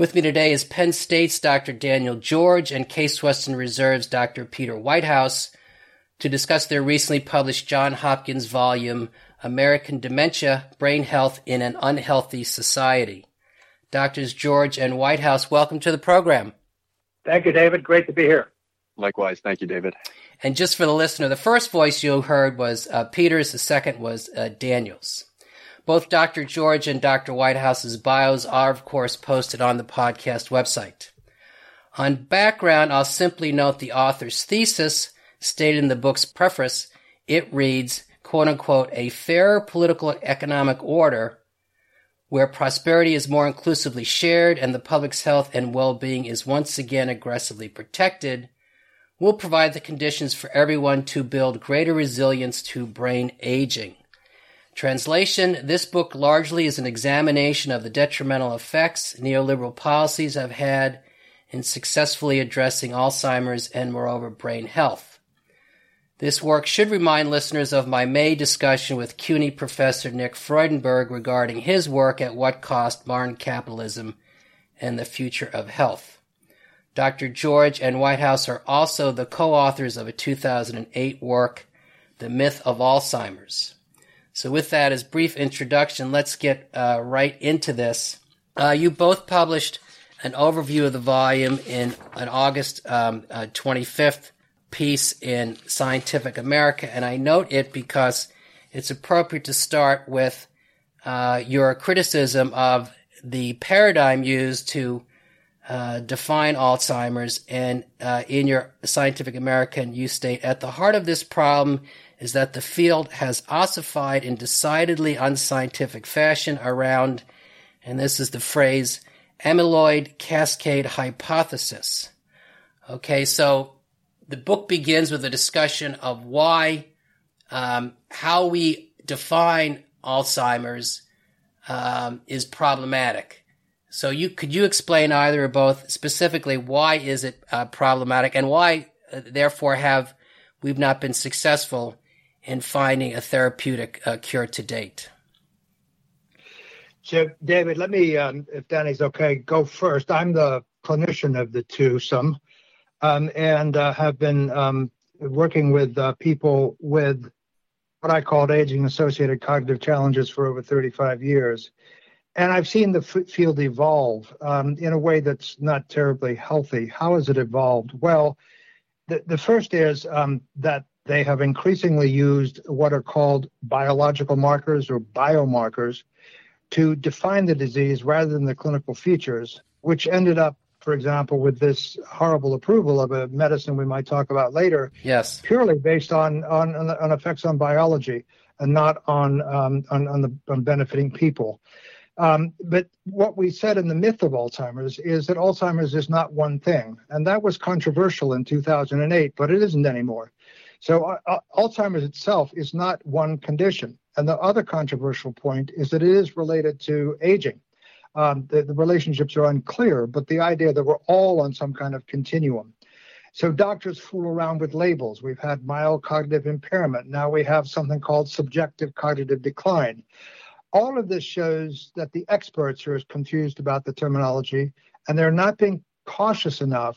With me today is Penn State's Dr. Daniel George and Case Western Reserve's Dr. Peter Whitehouse to discuss their recently published John Hopkins volume, American Dementia Brain Health in an Unhealthy Society. Doctors George and Whitehouse, welcome to the program. Thank you, David. Great to be here. Likewise. Thank you, David. And just for the listener, the first voice you heard was uh, Peter's, the second was uh, Daniel's. Both Dr. George and Dr. Whitehouse's bios are, of course, posted on the podcast website. On background, I'll simply note the author's thesis stated in the book's preface. It reads, quote unquote, a fairer political and economic order where prosperity is more inclusively shared and the public's health and well-being is once again aggressively protected will provide the conditions for everyone to build greater resilience to brain aging. Translation This book largely is an examination of the detrimental effects neoliberal policies have had in successfully addressing Alzheimer's and, moreover, brain health. This work should remind listeners of my May discussion with CUNY professor Nick Freudenberg regarding his work at What Cost Modern Capitalism and the Future of Health. Dr. George and Whitehouse are also the co authors of a 2008 work, The Myth of Alzheimer's. So, with that as brief introduction, let's get uh, right into this. Uh, you both published an overview of the volume in an August um, uh, 25th piece in Scientific America, and I note it because it's appropriate to start with uh, your criticism of the paradigm used to uh, define Alzheimer's. And uh, in your Scientific American, you state at the heart of this problem is that the field has ossified in decidedly unscientific fashion around, and this is the phrase, amyloid cascade hypothesis. Okay, so the book begins with a discussion of why, um, how we define Alzheimer's um, is problematic. So you could you explain either or both specifically why is it uh, problematic and why, uh, therefore, have we've not been successful in finding a therapeutic uh, cure to date. So, David, let me, um, if Danny's okay, go first. I'm the clinician of the two, some, um, and uh, have been um, working with uh, people with what I called aging associated cognitive challenges for over 35 years. And I've seen the f- field evolve um, in a way that's not terribly healthy. How has it evolved? Well, the, the first is um, that they have increasingly used what are called biological markers or biomarkers to define the disease rather than the clinical features, which ended up, for example, with this horrible approval of a medicine we might talk about later. Yes. Purely based on on, on effects on biology and not on um, on, on, the, on benefiting people. Um, but what we said in the myth of Alzheimer's is that Alzheimer's is not one thing, and that was controversial in 2008, but it isn't anymore. So uh, uh, Alzheimer's itself is not one condition. And the other controversial point is that it is related to aging. Um, the, the, relationships are unclear, but the idea that we're all on some kind of continuum. So doctors fool around with labels. We've had mild cognitive impairment. Now we have something called subjective cognitive decline. All of this shows that the experts are as confused about the terminology, and they're not being cautious enough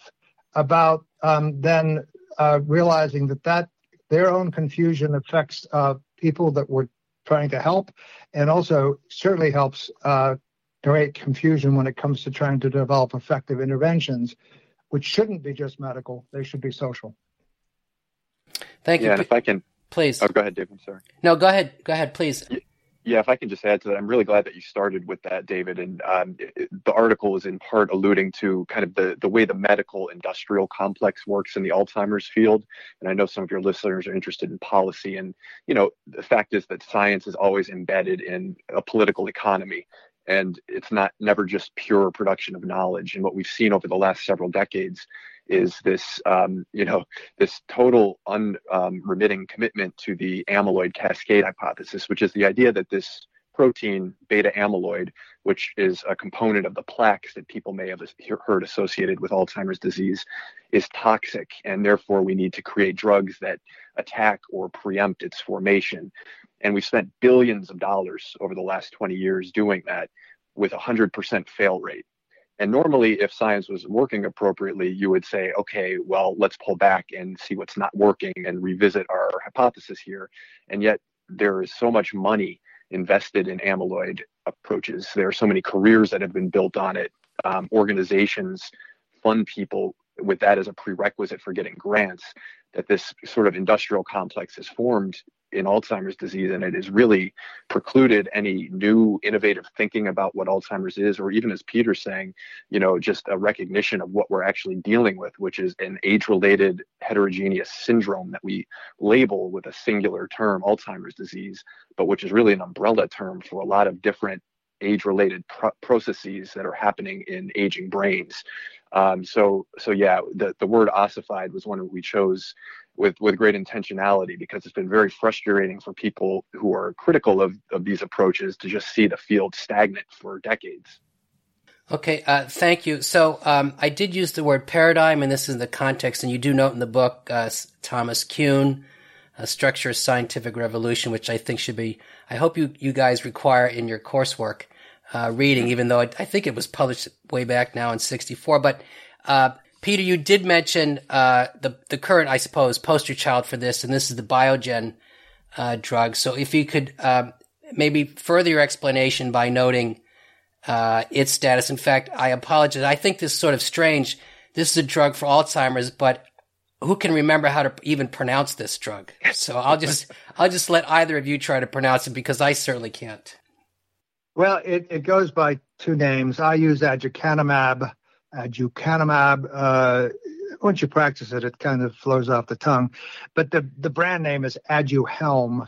about um, then uh, realizing that that their own confusion affects uh, people that we're trying to help, and also certainly helps uh, create confusion when it comes to trying to develop effective interventions, which shouldn't be just medical; they should be social. Thank you. Yeah, and if I can, please. Oh, go ahead, Dave. I'm sorry. No, go ahead. Go ahead, please. Yeah, if I can just add to that, I'm really glad that you started with that, David. And um, it, the article is in part alluding to kind of the, the way the medical industrial complex works in the Alzheimer's field. And I know some of your listeners are interested in policy. And, you know, the fact is that science is always embedded in a political economy. And it's not never just pure production of knowledge. And what we've seen over the last several decades is this, um, you know, this total unremitting um, commitment to the amyloid cascade hypothesis, which is the idea that this protein beta amyloid, which is a component of the plaques that people may have heard associated with Alzheimer's disease, is toxic, and therefore we need to create drugs that attack or preempt its formation. And we've spent billions of dollars over the last 20 years doing that with a 100% fail rate. And normally, if science was working appropriately, you would say, okay, well, let's pull back and see what's not working and revisit our hypothesis here. And yet, there is so much money invested in amyloid approaches. There are so many careers that have been built on it. Um, organizations fund people with that as a prerequisite for getting grants that this sort of industrial complex is formed in Alzheimer's disease, and it has really precluded any new innovative thinking about what Alzheimer's is, or even as Peter's saying, you know, just a recognition of what we're actually dealing with, which is an age-related heterogeneous syndrome that we label with a singular term, Alzheimer's disease, but which is really an umbrella term for a lot of different age-related pro- processes that are happening in aging brains. Um, so, so yeah, the, the word ossified was one we chose with with great intentionality because it's been very frustrating for people who are critical of, of these approaches to just see the field stagnant for decades. Okay, uh, thank you. So um, I did use the word paradigm, and this is the context, and you do note in the book uh, Thomas Kuhn, a Structure of Scientific Revolution, which I think should be, I hope you, you guys require in your coursework uh, reading, even though I, I, think it was published way back now in 64. But uh, Peter, you did mention uh, the the current, I suppose, poster child for this, and this is the Biogen uh, drug. So, if you could um, maybe further your explanation by noting uh, its status. In fact, I apologize. I think this is sort of strange. This is a drug for Alzheimer's, but who can remember how to even pronounce this drug? So I'll just I'll just let either of you try to pronounce it because I certainly can't. Well, it, it goes by two names. I use aducanumab aducanumab. Uh, once you practice it, it kind of flows off the tongue. But the, the brand name is Aduhelm.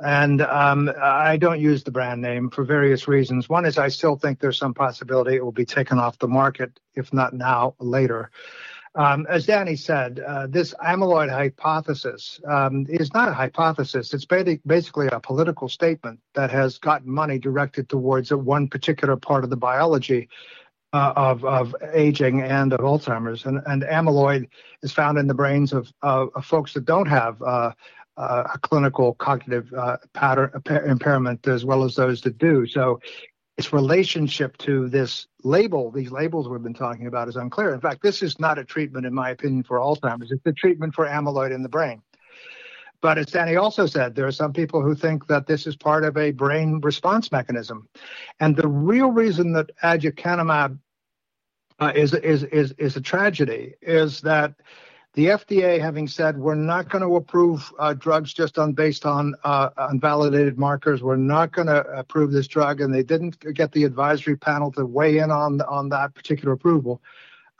And um, I don't use the brand name for various reasons. One is I still think there's some possibility it will be taken off the market, if not now, later. Um, as Danny said, uh, this amyloid hypothesis um, is not a hypothesis. It's basically a political statement that has gotten money directed towards one particular part of the biology uh, of, of aging and of Alzheimer's. And, and amyloid is found in the brains of, of, of folks that don't have uh, uh, a clinical cognitive uh, pattern impairment as well as those that do. So its relationship to this label, these labels we've been talking about, is unclear. In fact, this is not a treatment, in my opinion, for Alzheimer's. It's a treatment for amyloid in the brain. But as Danny also said, there are some people who think that this is part of a brain response mechanism. And the real reason that aducanumab uh, is, is, is, is a tragedy is that the FDA, having said we're not going to approve uh, drugs just on based on uh, unvalidated markers, we're not going to approve this drug, and they didn't get the advisory panel to weigh in on on that particular approval,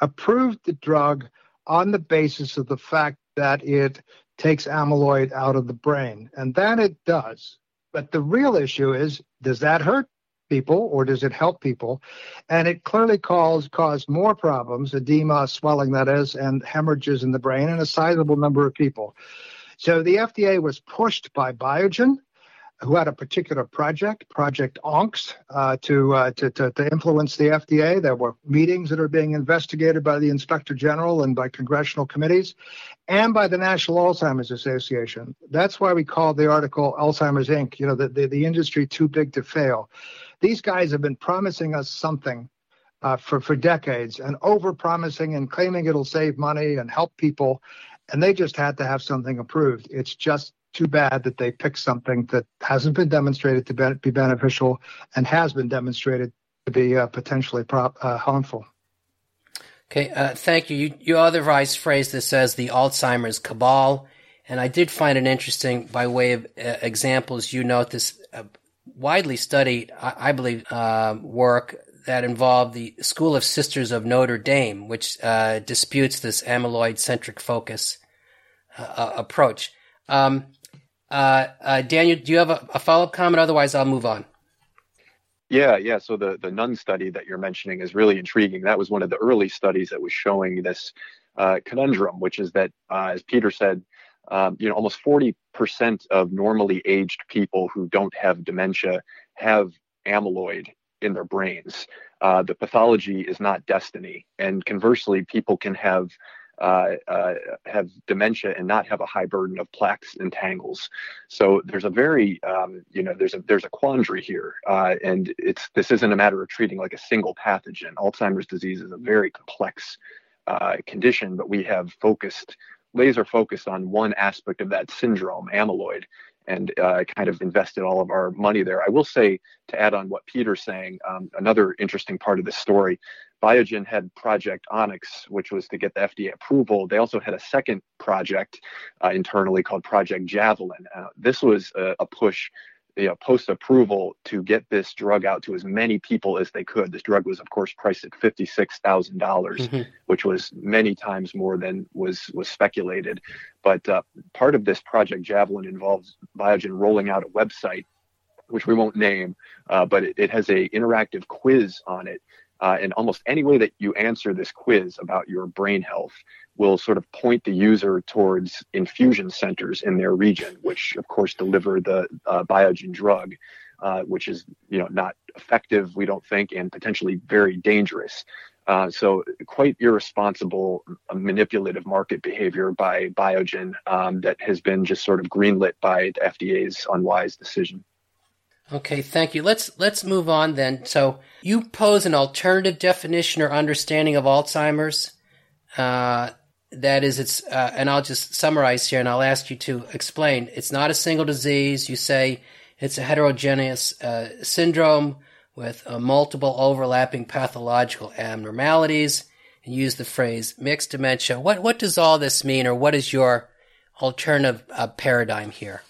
approved the drug on the basis of the fact that it takes amyloid out of the brain. And that it does. But the real issue is does that hurt people or does it help people? And it clearly caused more problems, edema, swelling that is, and hemorrhages in the brain in a sizable number of people. So the FDA was pushed by Biogen who had a particular project, Project Onyx, uh, to, uh, to, to, to influence the FDA. There were meetings that are being investigated by the Inspector General and by congressional committees, and by the National Alzheimer's Association. That's why we called the article Alzheimer's Inc. You know, the, the, the industry too big to fail. These guys have been promising us something uh, for for decades and over promising and claiming it'll save money and help people, and they just had to have something approved. It's just too bad that they picked something that hasn't been demonstrated to be beneficial and has been demonstrated to be uh, potentially uh, harmful. Okay, uh, thank you. you. You otherwise phrased this as the Alzheimer's cabal, and I did find it interesting by way of uh, examples. You note this uh, widely studied, I, I believe, uh, work that involved the School of Sisters of Notre Dame, which disputes this amyloid centric focus approach. Um, uh, uh, Daniel, do you have a, a follow up comment? Otherwise, I'll move on. Yeah, yeah. So the the Nun study that you're mentioning is really intriguing. That was one of the early studies that was showing this uh, conundrum, which is that, uh, as Peter said, um, you know, almost 40% of normally aged people who don't have dementia have amyloid in their brains. Uh, the pathology is not destiny. And conversely, people can have uh, uh, have dementia and not have a high burden of plaques and tangles. So there's a very, um, you know, there's a there's a quandary here, uh, and it's this isn't a matter of treating like a single pathogen. Alzheimer's disease is a very complex uh, condition, but we have focused laser focused on one aspect of that syndrome, amyloid, and uh, kind of invested all of our money there. I will say, to add on what Peter's saying, um, another interesting part of this story, Biogen had Project Onyx, which was to get the FDA approval. They also had a second project uh, internally called Project Javelin. Uh, this was a, a push you know, post approval to get this drug out to as many people as they could. This drug was, of course, priced at fifty six thousand dollars, mm-hmm. which was many times more than was was speculated. But uh, part of this project Javelin involves Biogen rolling out a website, which we won't name, uh, but it, it has a interactive quiz on it uh, and almost any way that you answer this quiz about your brain health will sort of point the user towards infusion centers in their region, which of course deliver the uh, Biogen drug, uh, which is you know not effective, we don't think, and potentially very dangerous. Uh, so quite irresponsible, manipulative market behavior by Biogen um, that has been just sort of greenlit by the FDA's unwise decision. Okay, thank you. Let's let's move on then. So you pose an alternative definition or understanding of Alzheimer's. Uh, that is, it's uh, and I'll just summarize here, and I'll ask you to explain. It's not a single disease. You say it's a heterogeneous uh, syndrome with uh, multiple overlapping pathological abnormalities, and use the phrase mixed dementia. What what does all this mean, or what is your alternative uh, paradigm here?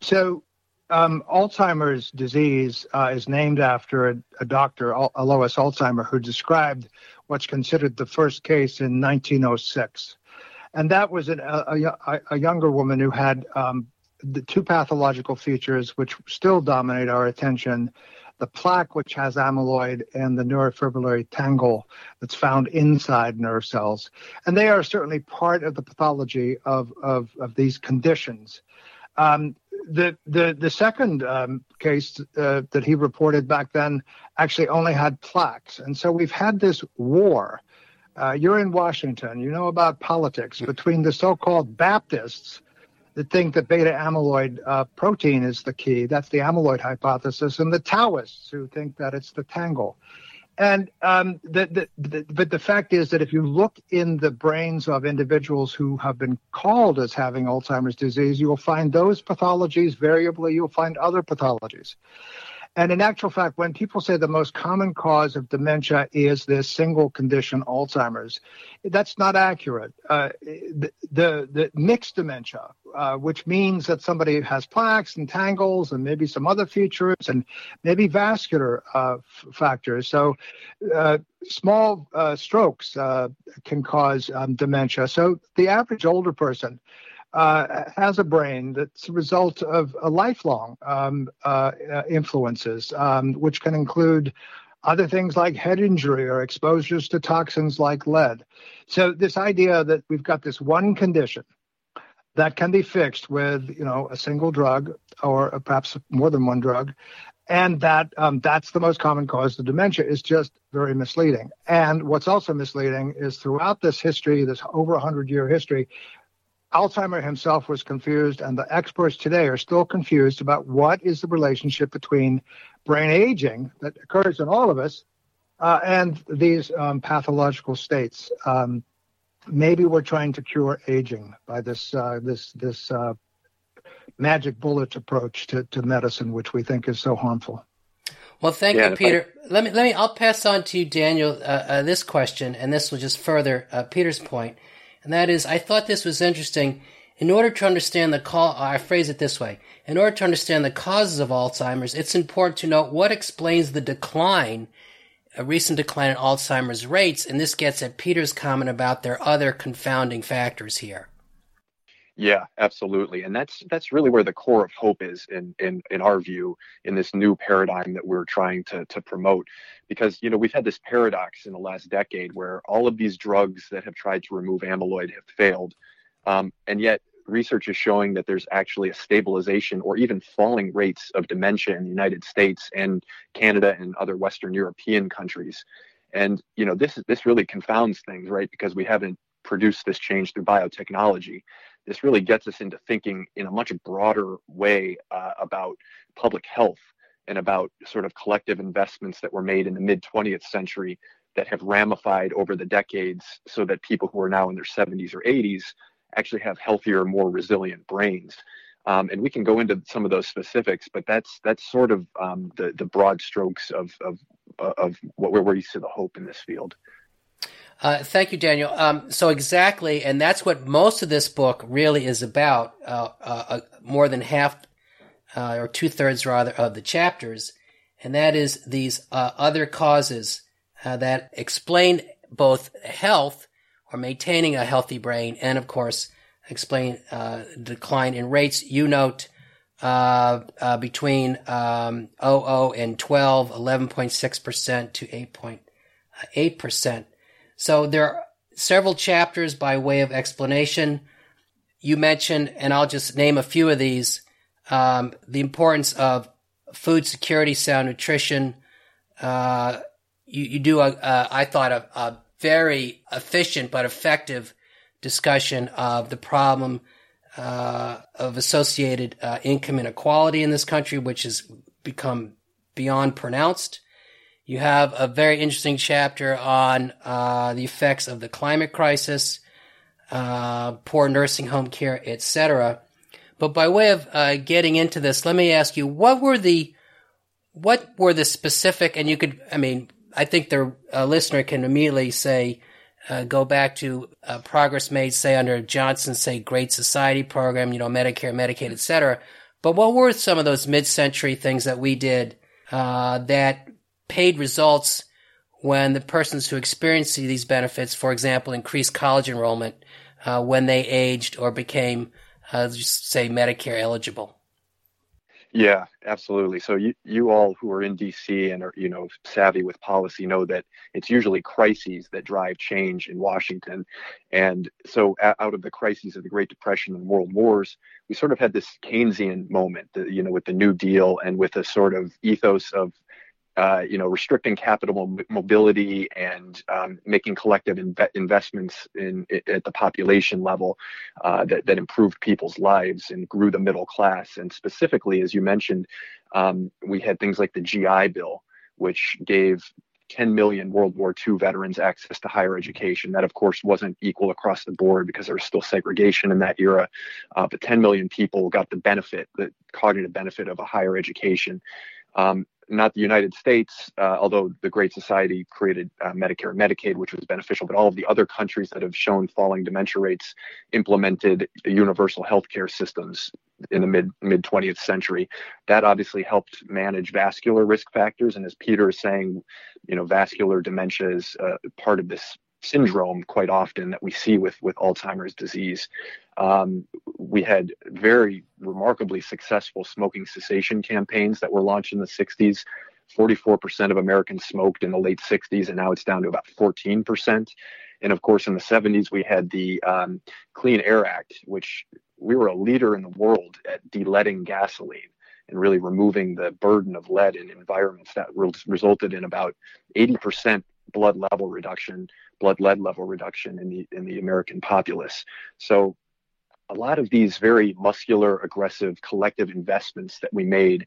So, um, Alzheimer's disease uh, is named after a, a doctor, Alois Alzheimer, who described what's considered the first case in 1906. And that was an, a, a, a, younger woman who had um, the two pathological features which still dominate our attention the plaque, which has amyloid, and the neurofibrillary tangle that's found inside nerve cells. And they are certainly part of the pathology of, of, of these conditions. Um, the the the second um, case uh, that he reported back then actually only had plaques, and so we've had this war. Uh, you're in Washington. You know about politics between the so-called Baptists that think that beta amyloid uh, protein is the key. That's the amyloid hypothesis, and the Tauists who think that it's the tangle. And um, the, the, the, but the fact is that if you look in the brains of individuals who have been called as having Alzheimer's disease, you will find those pathologies. Variably, you'll find other pathologies. And in actual fact, when people say the most common cause of dementia is this single condition, Alzheimer's, that's not accurate. Uh, the, the, the, mixed dementia, uh, which means that somebody has plaques and tangles and maybe some other features and maybe vascular uh, f- factors. So uh, small uh, strokes uh, can cause um, dementia. So the average older person uh, has a brain that's a result of a lifelong um, uh, influences, um, which can include other things like head injury or exposures to toxins like lead. So this idea that we've got this one condition that can be fixed with, you know, a single drug or perhaps more than one drug, and that um, that's the most common cause of dementia is just very misleading. And what's also misleading is throughout this history, this over 100 year history, Alzheimer himself was confused, and the experts today are still confused about what is the relationship between brain aging that occurs in all of us uh, and these um, pathological states. Um, maybe we're trying to cure aging by this uh, this this uh, magic bullet approach to, to medicine, which we think is so harmful. Well, thank yeah, you, Peter. I... Let me let me. I'll pass on to you, Daniel, uh, uh, this question, and this will just further uh, Peter's point and that is, I thought this was interesting. In order to understand the cause, uh, I phrase it this way. In order to understand the causes of Alzheimer's, it's important to note what explains the decline, a recent decline in Alzheimer's rates, and this gets at Peter's comment about there are other confounding factors here. Yeah, absolutely. And that's that's really where the core of hope is in in in our view in this new paradigm that we're trying to to promote because you know we've had this paradox in the last decade where all of these drugs that have tried to remove amyloid have failed. Um, and yet research is showing that there's actually a stabilization or even falling rates of dementia in the United States and Canada and other Western European countries. And you know this this really confounds things, right? Because we haven't produced this change through biotechnology this really gets us into thinking in a much broader way uh, about public health and about sort of collective investments that were made in the mid 20th century that have ramified over the decades so that people who are now in their 70s or 80s actually have healthier, more resilient brains. Um, and we can go into some of those specifics, but that's that's sort of um, the the broad strokes of of of what where we see the hope in this field. Uh, thank you, Daniel. Um, so exactly, and that's what most of this book really is about. Uh, uh, uh more than half, uh, or two thirds rather, of the chapters, and that is these uh, other causes that explain both health or maintaining a healthy brain, and of course, explain decline in rates. You note between um, 00 and 12, 11.6% to 8.8%. So there are several chapters by way of explanation. You mentioned, and I'll just name a few of these, um, the importance of food security, sound nutrition. Uh, you, you, do a, a I thought a, a, very efficient but effective discussion of the problem uh, of associated uh, income inequality in this country, which has become beyond pronounced. You have a very interesting chapter on uh, the effects of the climate crisis, uh, poor nursing home care, etc. But by way of uh, getting into this, let me ask you: what were the what were the specific? And you could, I mean, I think the listener can immediately say, uh, go back to uh, progress made, say under Johnson, say Great Society program, you know, Medicare, Medicaid, etc. But what were some of those mid-century things that we did uh, that paid results when the persons who experienced these benefits, for example, increased college enrollment uh, when they aged or became, uh, say, Medicare eligible. Yeah, absolutely. So you, you all who are in DC and are you know savvy with policy know that it's usually crises that drive change in Washington, and so out of the crises of the Great Depression and World Wars, we sort of had this Keynesian moment, you know, with the New Deal and with a sort of ethos of uh, you know, restricting capital mobility and um, making collective inve- investments in, in, at the population level uh, that, that improved people's lives and grew the middle class. And specifically, as you mentioned, um, we had things like the GI Bill, which gave 10 million World War II veterans access to higher education. That, of course, wasn't equal across the board because there was still segregation in that era. Uh, but 10 million people got the benefit, the cognitive benefit of a higher education. Um, not the United States, uh, although the Great Society created uh, Medicare and Medicaid, which was beneficial, but all of the other countries that have shown falling dementia rates implemented universal health care systems in the mid mid 20th century. That obviously helped manage vascular risk factors, and as Peter is saying, you know, vascular dementia is uh, part of this syndrome quite often that we see with with Alzheimer's disease. Um, we had very remarkably successful smoking cessation campaigns that were launched in the 60s. 44% of Americans smoked in the late 60s, and now it's down to about 14%. And of course, in the 70s, we had the um, Clean Air Act, which we were a leader in the world at deleading gasoline and really removing the burden of lead in environments that re- resulted in about 80% blood level reduction, blood lead level reduction in the in the American populace. So a lot of these very muscular, aggressive collective investments that we made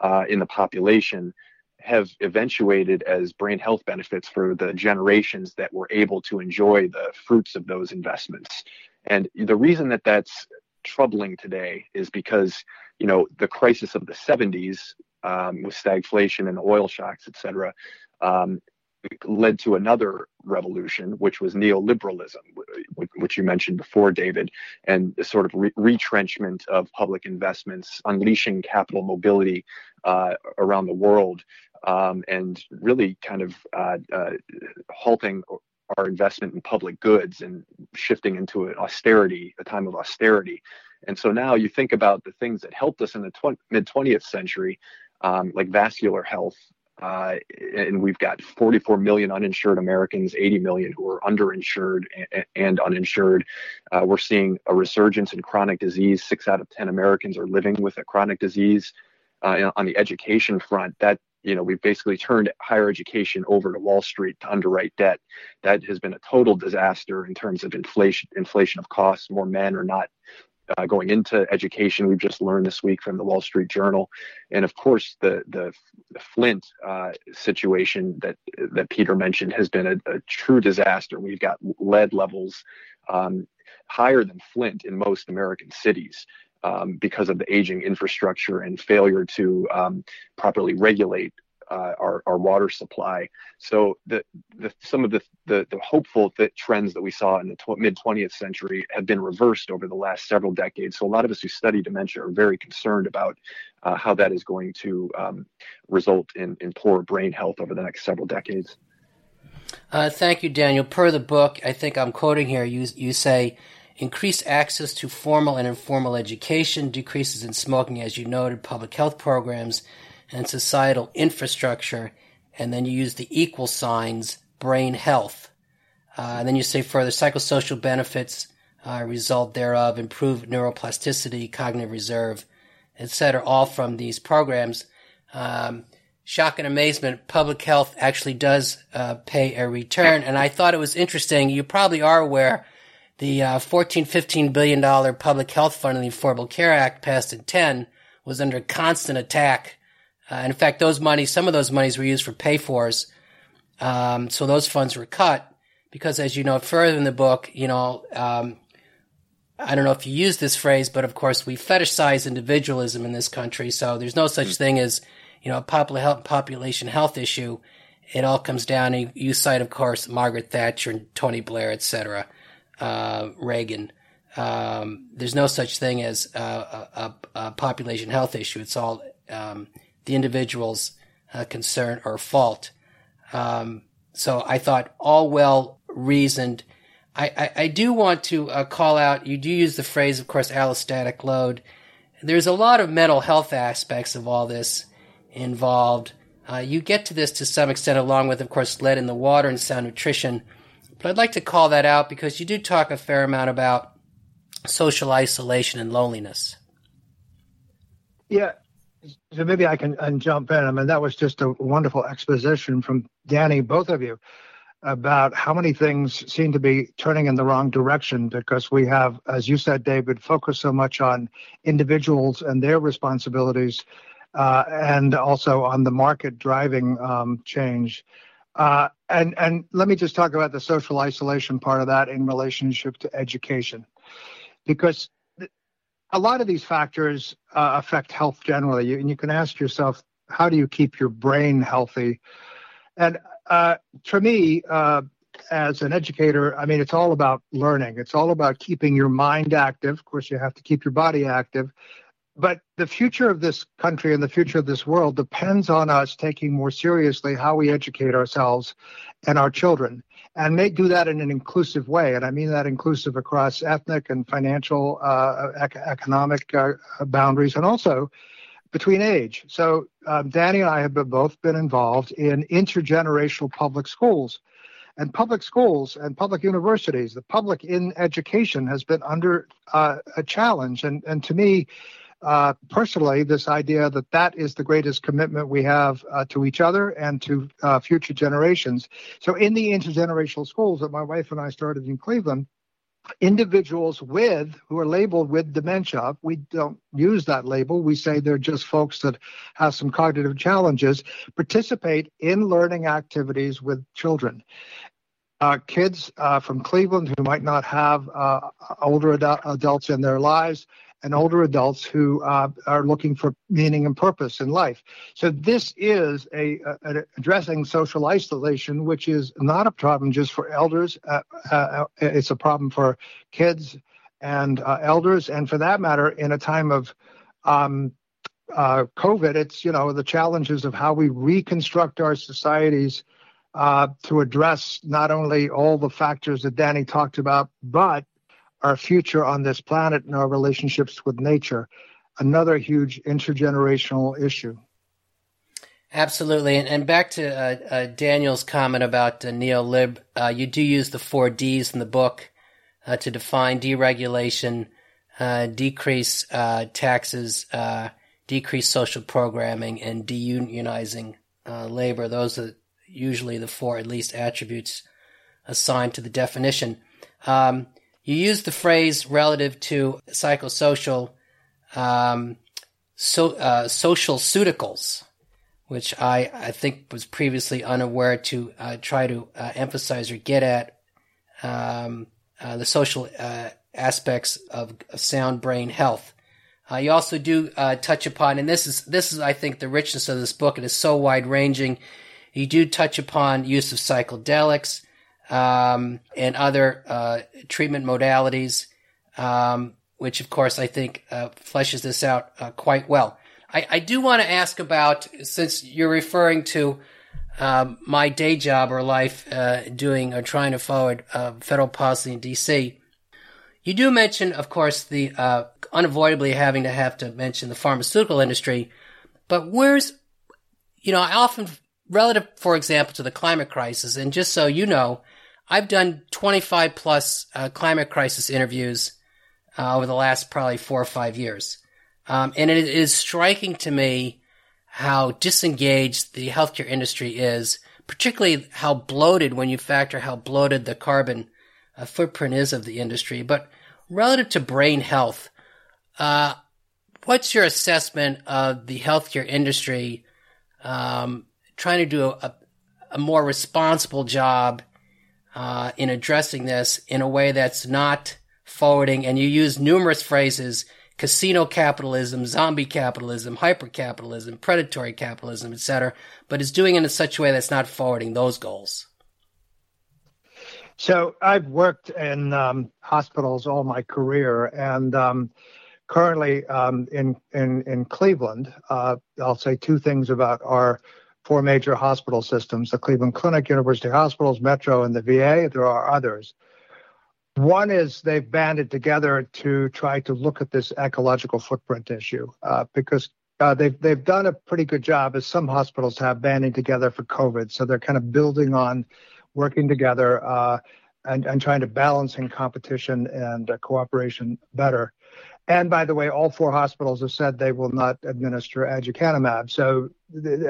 uh, in the population have eventuated as brain health benefits for the generations that were able to enjoy the fruits of those investments. And the reason that that's troubling today is because, you know, the crisis of the 70s um, with stagflation and oil shocks, et cetera, um, led to another revolution, which was neoliberalism, which you mentioned before, David, and the sort of re- retrenchment of public investments, unleashing capital mobility uh, around the world, um, and really kind of uh, uh, halting our investment in public goods and shifting into an austerity, a time of austerity. And so now you think about the things that helped us in the tw- mid 20th century, um, like vascular health. Uh, and we've got 44 million uninsured Americans, 80 million who are underinsured and, and uninsured. Uh, we're seeing a resurgence in chronic disease. Six out of 10 Americans are living with a chronic disease. Uh, on the education front, that you know, we've basically turned higher education over to Wall Street to underwrite debt. That has been a total disaster in terms of inflation, inflation of costs. More men are not uh, going into education. We've just learned this week from the Wall Street Journal, and of course, the the, the Flint uh, situation that that Peter mentioned has been a, a true disaster. We've got lead levels um, higher than Flint in most American cities. Um, because of the aging infrastructure and failure to um, properly regulate uh, our, our water supply. So the, the some of the, the, the hopeful trends that we saw in the tw- mid 20th century have been reversed over the last several decades. So a lot of us who study dementia are very concerned about uh, how that is going to um, result in, in poor brain health over the next several decades. Uh, thank you, Daniel. Per the book, I think I'm quoting here. You you say increased access to formal and informal education, decreases in smoking, as you noted, public health programs, and societal infrastructure, and then you use the equal signs, brain health. Uh, and then you say further psychosocial benefits uh, result thereof, improved neuroplasticity, cognitive reserve, etc., all from these programs. Um, shock and amazement, public health actually does uh, pay a return. And I thought it was interesting. You probably are aware the uh, 14, 15 billion dollar public health fund in the Affordable Care Act passed in 10 was under constant attack uh, in fact, those monies, some of those monies were used for pay fors. Um, so those funds were cut because, as you know, further in the book, you know, um, I don't know if you use this phrase, but of course we fetishize individualism in this country. So there's no such thing as, you know, a population health issue. It all comes down. to, you cite, of course, Margaret Thatcher and Tony Blair, etc., uh, Reagan. Um, there's no such thing as a, a, a, population health issue. It's all um, the individual's uh, concern or fault. Um, so I thought all well reasoned. I, I, I, do want to uh, call out, you do use the phrase, of course, allostatic load. There's a lot of mental health aspects of all this involved. Uh, you get to this to some extent, along with, of course, lead in the water and sound nutrition. But I'd like to call that out because you do talk a fair amount about social isolation and loneliness. Yeah, so maybe I can and jump in. I mean, that was just a wonderful exposition from Danny, both of you, about how many things seem to be turning in the wrong direction because we have, as you said, David, focused so much on individuals and their responsibilities, uh, and also on the market driving um, change. Uh, and and let me just talk about the social isolation part of that in relationship to education, because a lot of these factors uh, affect health generally. You, and you can ask yourself, how do you keep your brain healthy? And uh, for me, uh, as an educator, I mean, it's all about learning. It's all about keeping your mind active. Of course, you have to keep your body active. But the future of this country and the future of this world depends on us taking more seriously how we educate ourselves and our children and may do that in an inclusive way. And I mean that inclusive across ethnic and financial, uh, ec- economic uh, boundaries, and also between age. So um, Danny and I have been, both been involved in intergenerational public schools. And public schools and public universities, the public in education has been under uh, a challenge. And, and to me, uh, personally this idea that that is the greatest commitment we have uh, to each other and to uh, future generations. So, in the intergenerational schools that my wife and I started in Cleveland, individuals with who are labeled with dementia we don't use that label we say they're just folks that have some cognitive challenges participate in learning activities with children uh, kids uh, from Cleveland who might not have uh, older ad- adults in their lives and older adults who uh, are looking for meaning and purpose in life. So this is a, a, addressing social isolation, which is not a problem just for elders. Uh, uh, it's a problem for kids and uh, elders, and for that matter, in a time of um, uh, COVID, it's you know the challenges of how we reconstruct our societies uh, to address not only all the factors that Danny talked about, but our future on this planet and our relationships with nature. Another huge intergenerational issue. Absolutely. And, and back to uh, uh, Daniel's comment about uh, neolib, uh, you do use the four Ds in the book uh, to define deregulation, uh, decrease taxes, decrease social programming, and deunionizing labor. Those are usually the four, at least, attributes assigned to the definition. Um, you use the phrase relative to psychosocial um, so, socioceuticals which I, I think was previously unaware to uh, try to uh, emphasize or get at um, uh, the social uh, aspects of, of, sound brain health. Uh, you also do uh, touch upon, and this is this is I think the richness of this book. It is so wide ranging. You do touch upon use of psychedelics um, and other treatment modalities, um, which of course I think fleshes this out quite well. I, I do want to ask about since you're referring to um, my day job or life uh, doing or trying to forward uh, federal policy in D.C. You do mention, of course, the uh, unavoidably having to have to mention the pharmaceutical industry, but where's you know I often relative, for example, to the climate crisis, and just so you know, I've done 25 plus uh, climate crisis interviews uh, over the last probably four or five years. Um, and it is striking to me how disengaged the healthcare industry is, particularly how bloated when you factor how bloated the carbon uh, footprint is of the industry. But relative to brain health, uh, what's your assessment of the healthcare industry um, trying to do a, a more responsible job uh, in addressing this in a way that's not forwarding? And you use numerous phrases casino capitalism, zombie capitalism, hyper capitalism, predatory capitalism, etc., but is doing it in such a way that's not forwarding those goals. So I've worked in um, hospitals all my career, and um, currently um, in, in in Cleveland, uh, I'll say two things about our four major hospital systems: the Cleveland Clinic, University Hospitals, Metro, and the VA. There are others. One is they've banded together to try to look at this ecological footprint issue uh, because uh, they've they've done a pretty good job, as some hospitals have, banding together for COVID. So they're kind of building on working together uh, and and trying to balance in competition and uh, cooperation better. And by the way, all four hospitals have said they will not administer aducanumab. So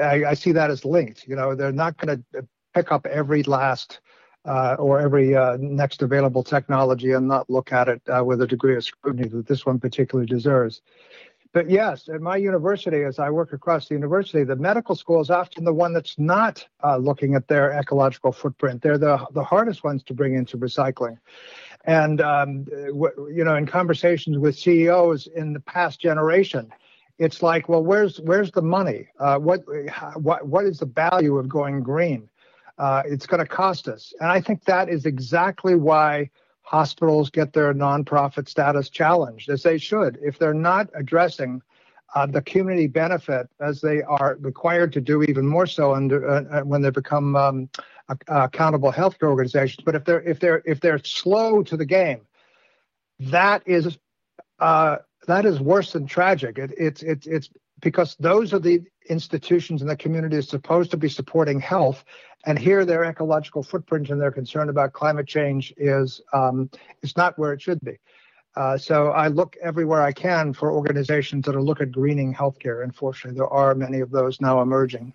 I, I see that as linked. You know, they're not going to pick up every last uh, or every uh, next available technology and not look at it uh, with a degree of scrutiny that this one particularly deserves. But yes, at my university, as I work across the university, the medical school is often the one that's not uh, looking at their ecological footprint. They're the, the hardest ones to bring into recycling. And, um, you know, in conversations with CEOs in the past generation, it's like, well, where's where's the money? Uh, what what what is the value of going green? uh, it's going to cost us. And I think that is exactly why hospitals get their nonprofit status challenged, as they should. If they're not addressing uh, the community benefit, as they are required to do even more so under, uh, uh when they become um, accountable healthcare organizations. But if they're if they're if they're slow to the game, that is uh, that is worse than tragic. It, it's it's it's because those are the institutions in the community is supposed to be supporting health, and here their ecological footprint and their concern about climate change is um, is not where it should be. Uh, so I look everywhere I can for organizations that are look at greening healthcare. Unfortunately, there are many of those now emerging.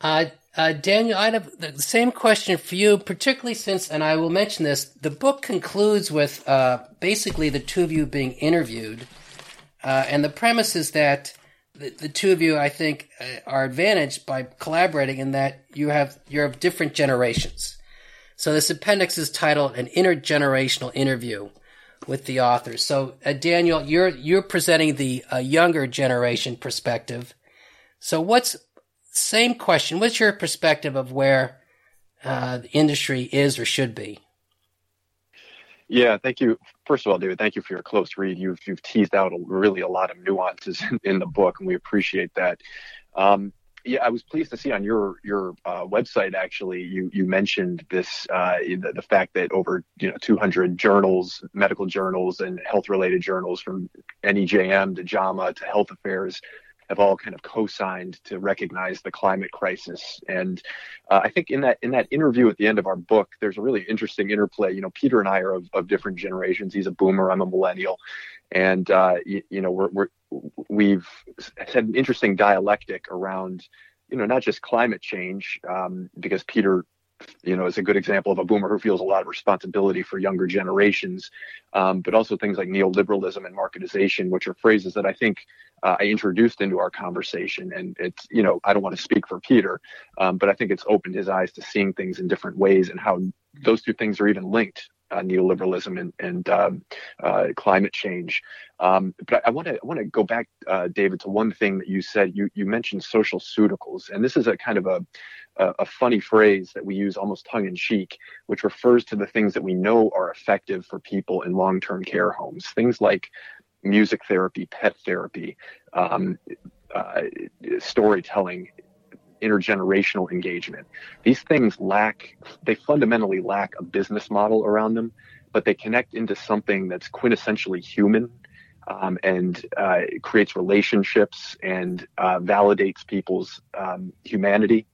Uh, uh, Daniel, I have the same question for you, particularly since, and I will mention this, the book concludes with uh, basically the two of you being interviewed. Uh, and the premise is that the, the two of you, I think, uh, are advantaged by collaborating in that you have you're of different generations. So this appendix is titled "An Intergenerational Interview" with the authors. So uh, Daniel, you're you're presenting the uh, younger generation perspective. So what's same question? What's your perspective of where uh, the industry is or should be? Yeah, thank you. First of all, David, thank you for your close read. You've you've teased out a, really a lot of nuances in, in, the book, and we appreciate that. Um, yeah, I was pleased to see on your your uh, website actually you you mentioned this uh, the, the, fact that over you know 200 journals, medical journals, and health related journals from NEJM to JAMA to Health Affairs have all kind of co-signed to recognize the climate crisis. And uh, I think in that in that interview at the end of our book, there's a really interesting interplay. You know, Peter and I are of, of different generations. He's a boomer. I'm a millennial, and uh, you, you, know we're, we're we've had an interesting dialectic around you know not just climate change um, because Peter you know, is a good example of a boomer who feels a lot of responsibility for younger generations, um, but also things like neoliberalism and marketization, which are phrases that I think uh, I introduced into our conversation. And it's, you know, I don't want to speak for Peter, um, but I think it's opened his eyes to seeing things in different ways and how those two things are even linked. Uh, neoliberalism and, and um, uh, climate change, um, but I want to want to go back, uh, David, to one thing that you said. You you mentioned socioceuticals, and this is a kind of a a, a funny phrase that we use almost tongue in cheek, which refers to the things that we know are effective for people in long term care homes. Things like music therapy, pet therapy, um, uh, storytelling, intergenerational engagement. These things lack, they fundamentally lack a business model around them, but they connect into something that's quintessentially human. Um, and uh, creates relationships and uh, validates people's um, humanity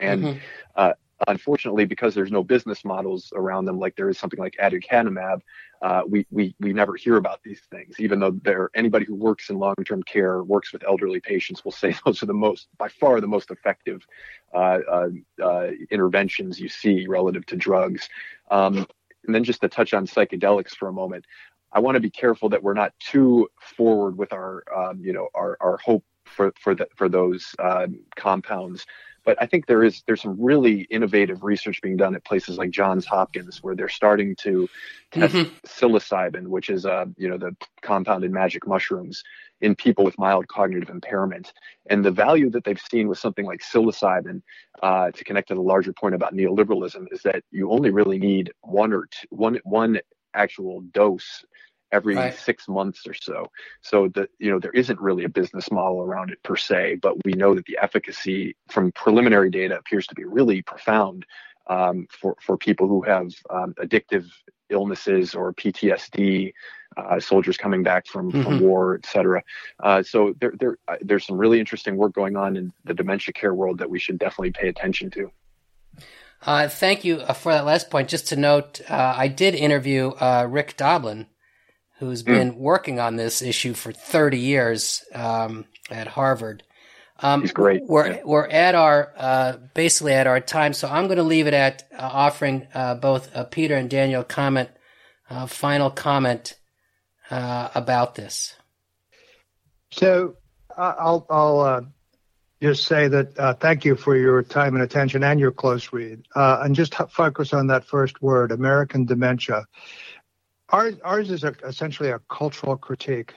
and mm-hmm. uh, unfortunately, because there's no business models around them, like there is something like aducanumab, uh, we, we, we never hear about these things, even though there anybody who works in long-term care, works with elderly patients will say those are the most, by far the most effective uh, uh, uh interventions you see relative to drugs. Um, and then just to touch on psychedelics for a moment, I want to be careful that we're not too forward with our, um, you know, our, our hope for for the, for those um, compounds but I think there is there's some really innovative research being done at places like Johns Hopkins where they're starting to test mm-hmm. psilocybin, which is uh, you know the compound in magic mushrooms, in people with mild cognitive impairment. And the value that they've seen with something like psilocybin, uh, to connect to the larger point about neoliberalism, is that you only really need one or two, one one actual dose every right. six months or so. So that you know there isn't really a business model around it per se, but we know that the efficacy from preliminary data appears to be really profound um, for for people who have um, addictive illnesses or PTSD. Uh, soldiers coming back from, mm-hmm. from war, et cetera. Uh, so there, there, uh, there's some really interesting work going on in the dementia care world that we should definitely pay attention to. Uh, thank you uh, for that last point. Just to note, uh, I did interview Rick Doblin, who's mm. been working on this issue for 30 years um, at Harvard. Um, He's great. We're yeah. we're at our uh, basically at our time, so I'm going to leave it at uh, offering uh, both uh, Peter and Daniel comment, uh, final comment uh, about this. So I'll I'll just say that thank you for your time and attention and your close read, and just focus on that first word, American dementia. Ours, ours is a, essentially a cultural critique.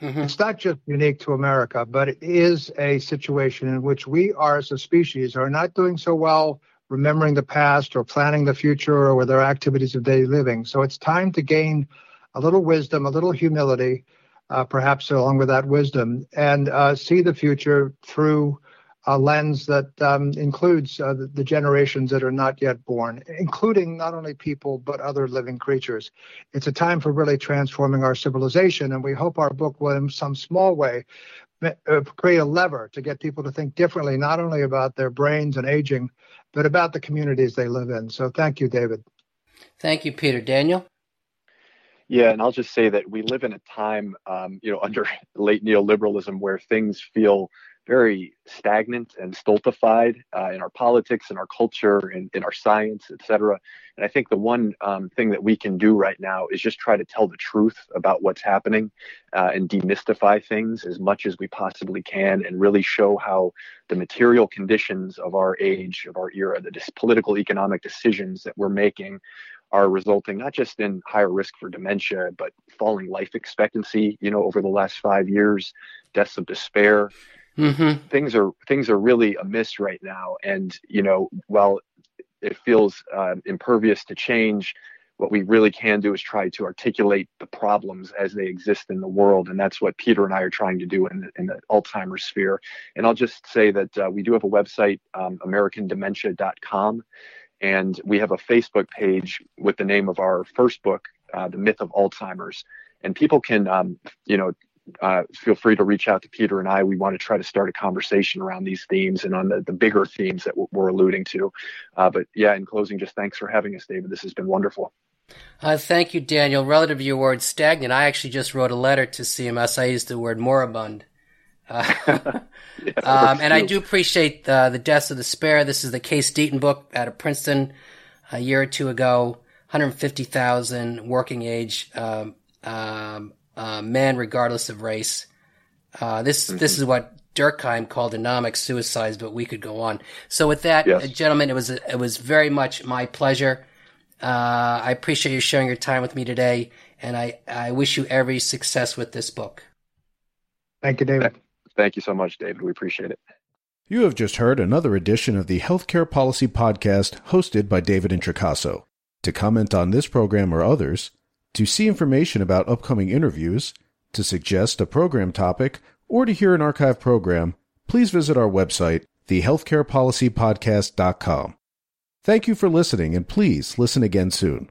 Mm-hmm. It's not just unique to America, but it is a situation in which we are, as a species, are not doing so well remembering the past or planning the future or with our activities of daily living. So it's time to gain a little wisdom, a little humility, uh, perhaps along with that wisdom, and uh, see the future through a lens that um, includes uh, the, the, generations that are not yet born, including not only people but other living creatures. It's a time for really transforming our civilization, and we hope our book will, in some small way, uh, create a lever to get people to think differently, not only about their brains and aging, but about the communities they live in. So, thank you, David. Thank you, Peter. Daniel. Yeah, and I'll just say that we live in a time, um, you know, under late neoliberalism where things feel very stagnant and stultified uh, in our politics, in our culture, in, in our science, et cetera. And I think the one um, thing that we can do right now is just try to tell the truth about what's happening uh, and demystify things as much as we possibly can and really show how the material conditions of our age, of our era, the dis- political economic decisions that we're making are resulting not just in higher risk for dementia, but falling life expectancy, you know, over the last five years, deaths of despair, Mm-hmm. Things are things are really amiss right now, and you know, while it feels uh, impervious to change, what we really can do is try to articulate the problems as they exist in the world. And that's what Peter and I are trying to do in the, in the Alzheimer's sphere. And I'll just say that uh, we do have a website, um, AmericanDementia.com. And we have a Facebook page with the name of our first book, uh, The Myth of Alzheimer's. And people can, um, you know, uh, feel free to reach out to Peter and I. We want to try to start a conversation around these themes and on the, the bigger themes that we're alluding to. Uh, but yeah, in closing, just thanks for having us, David. This has been wonderful. Uh, thank you, Daniel. Relative to your word stagnant, I actually just wrote a letter to CMS. I used the word moribund. Uh, yeah, um, and I do appreciate uh, the deaths of despair. This is the Case Deaton book out of Princeton a year or two ago. 150,000 working age um, um, uh, men, regardless of race. Uh, this mm-hmm. this is what Durkheim called anomic suicides, but we could go on. So with that, yes. gentlemen, it was it was very much my pleasure. Uh, I appreciate you sharing your time with me today, and I, I wish you every success with this book. Thank you, David. Thank you so much, David. We appreciate it. You have just heard another edition of the Healthcare Policy Podcast hosted by David Introcaso. To comment on this program or others, to see information about upcoming interviews, to suggest a program topic, or to hear an archive program, please visit our website, thehealthcarepolicypodcast.com. Thank you for listening, and please listen again soon.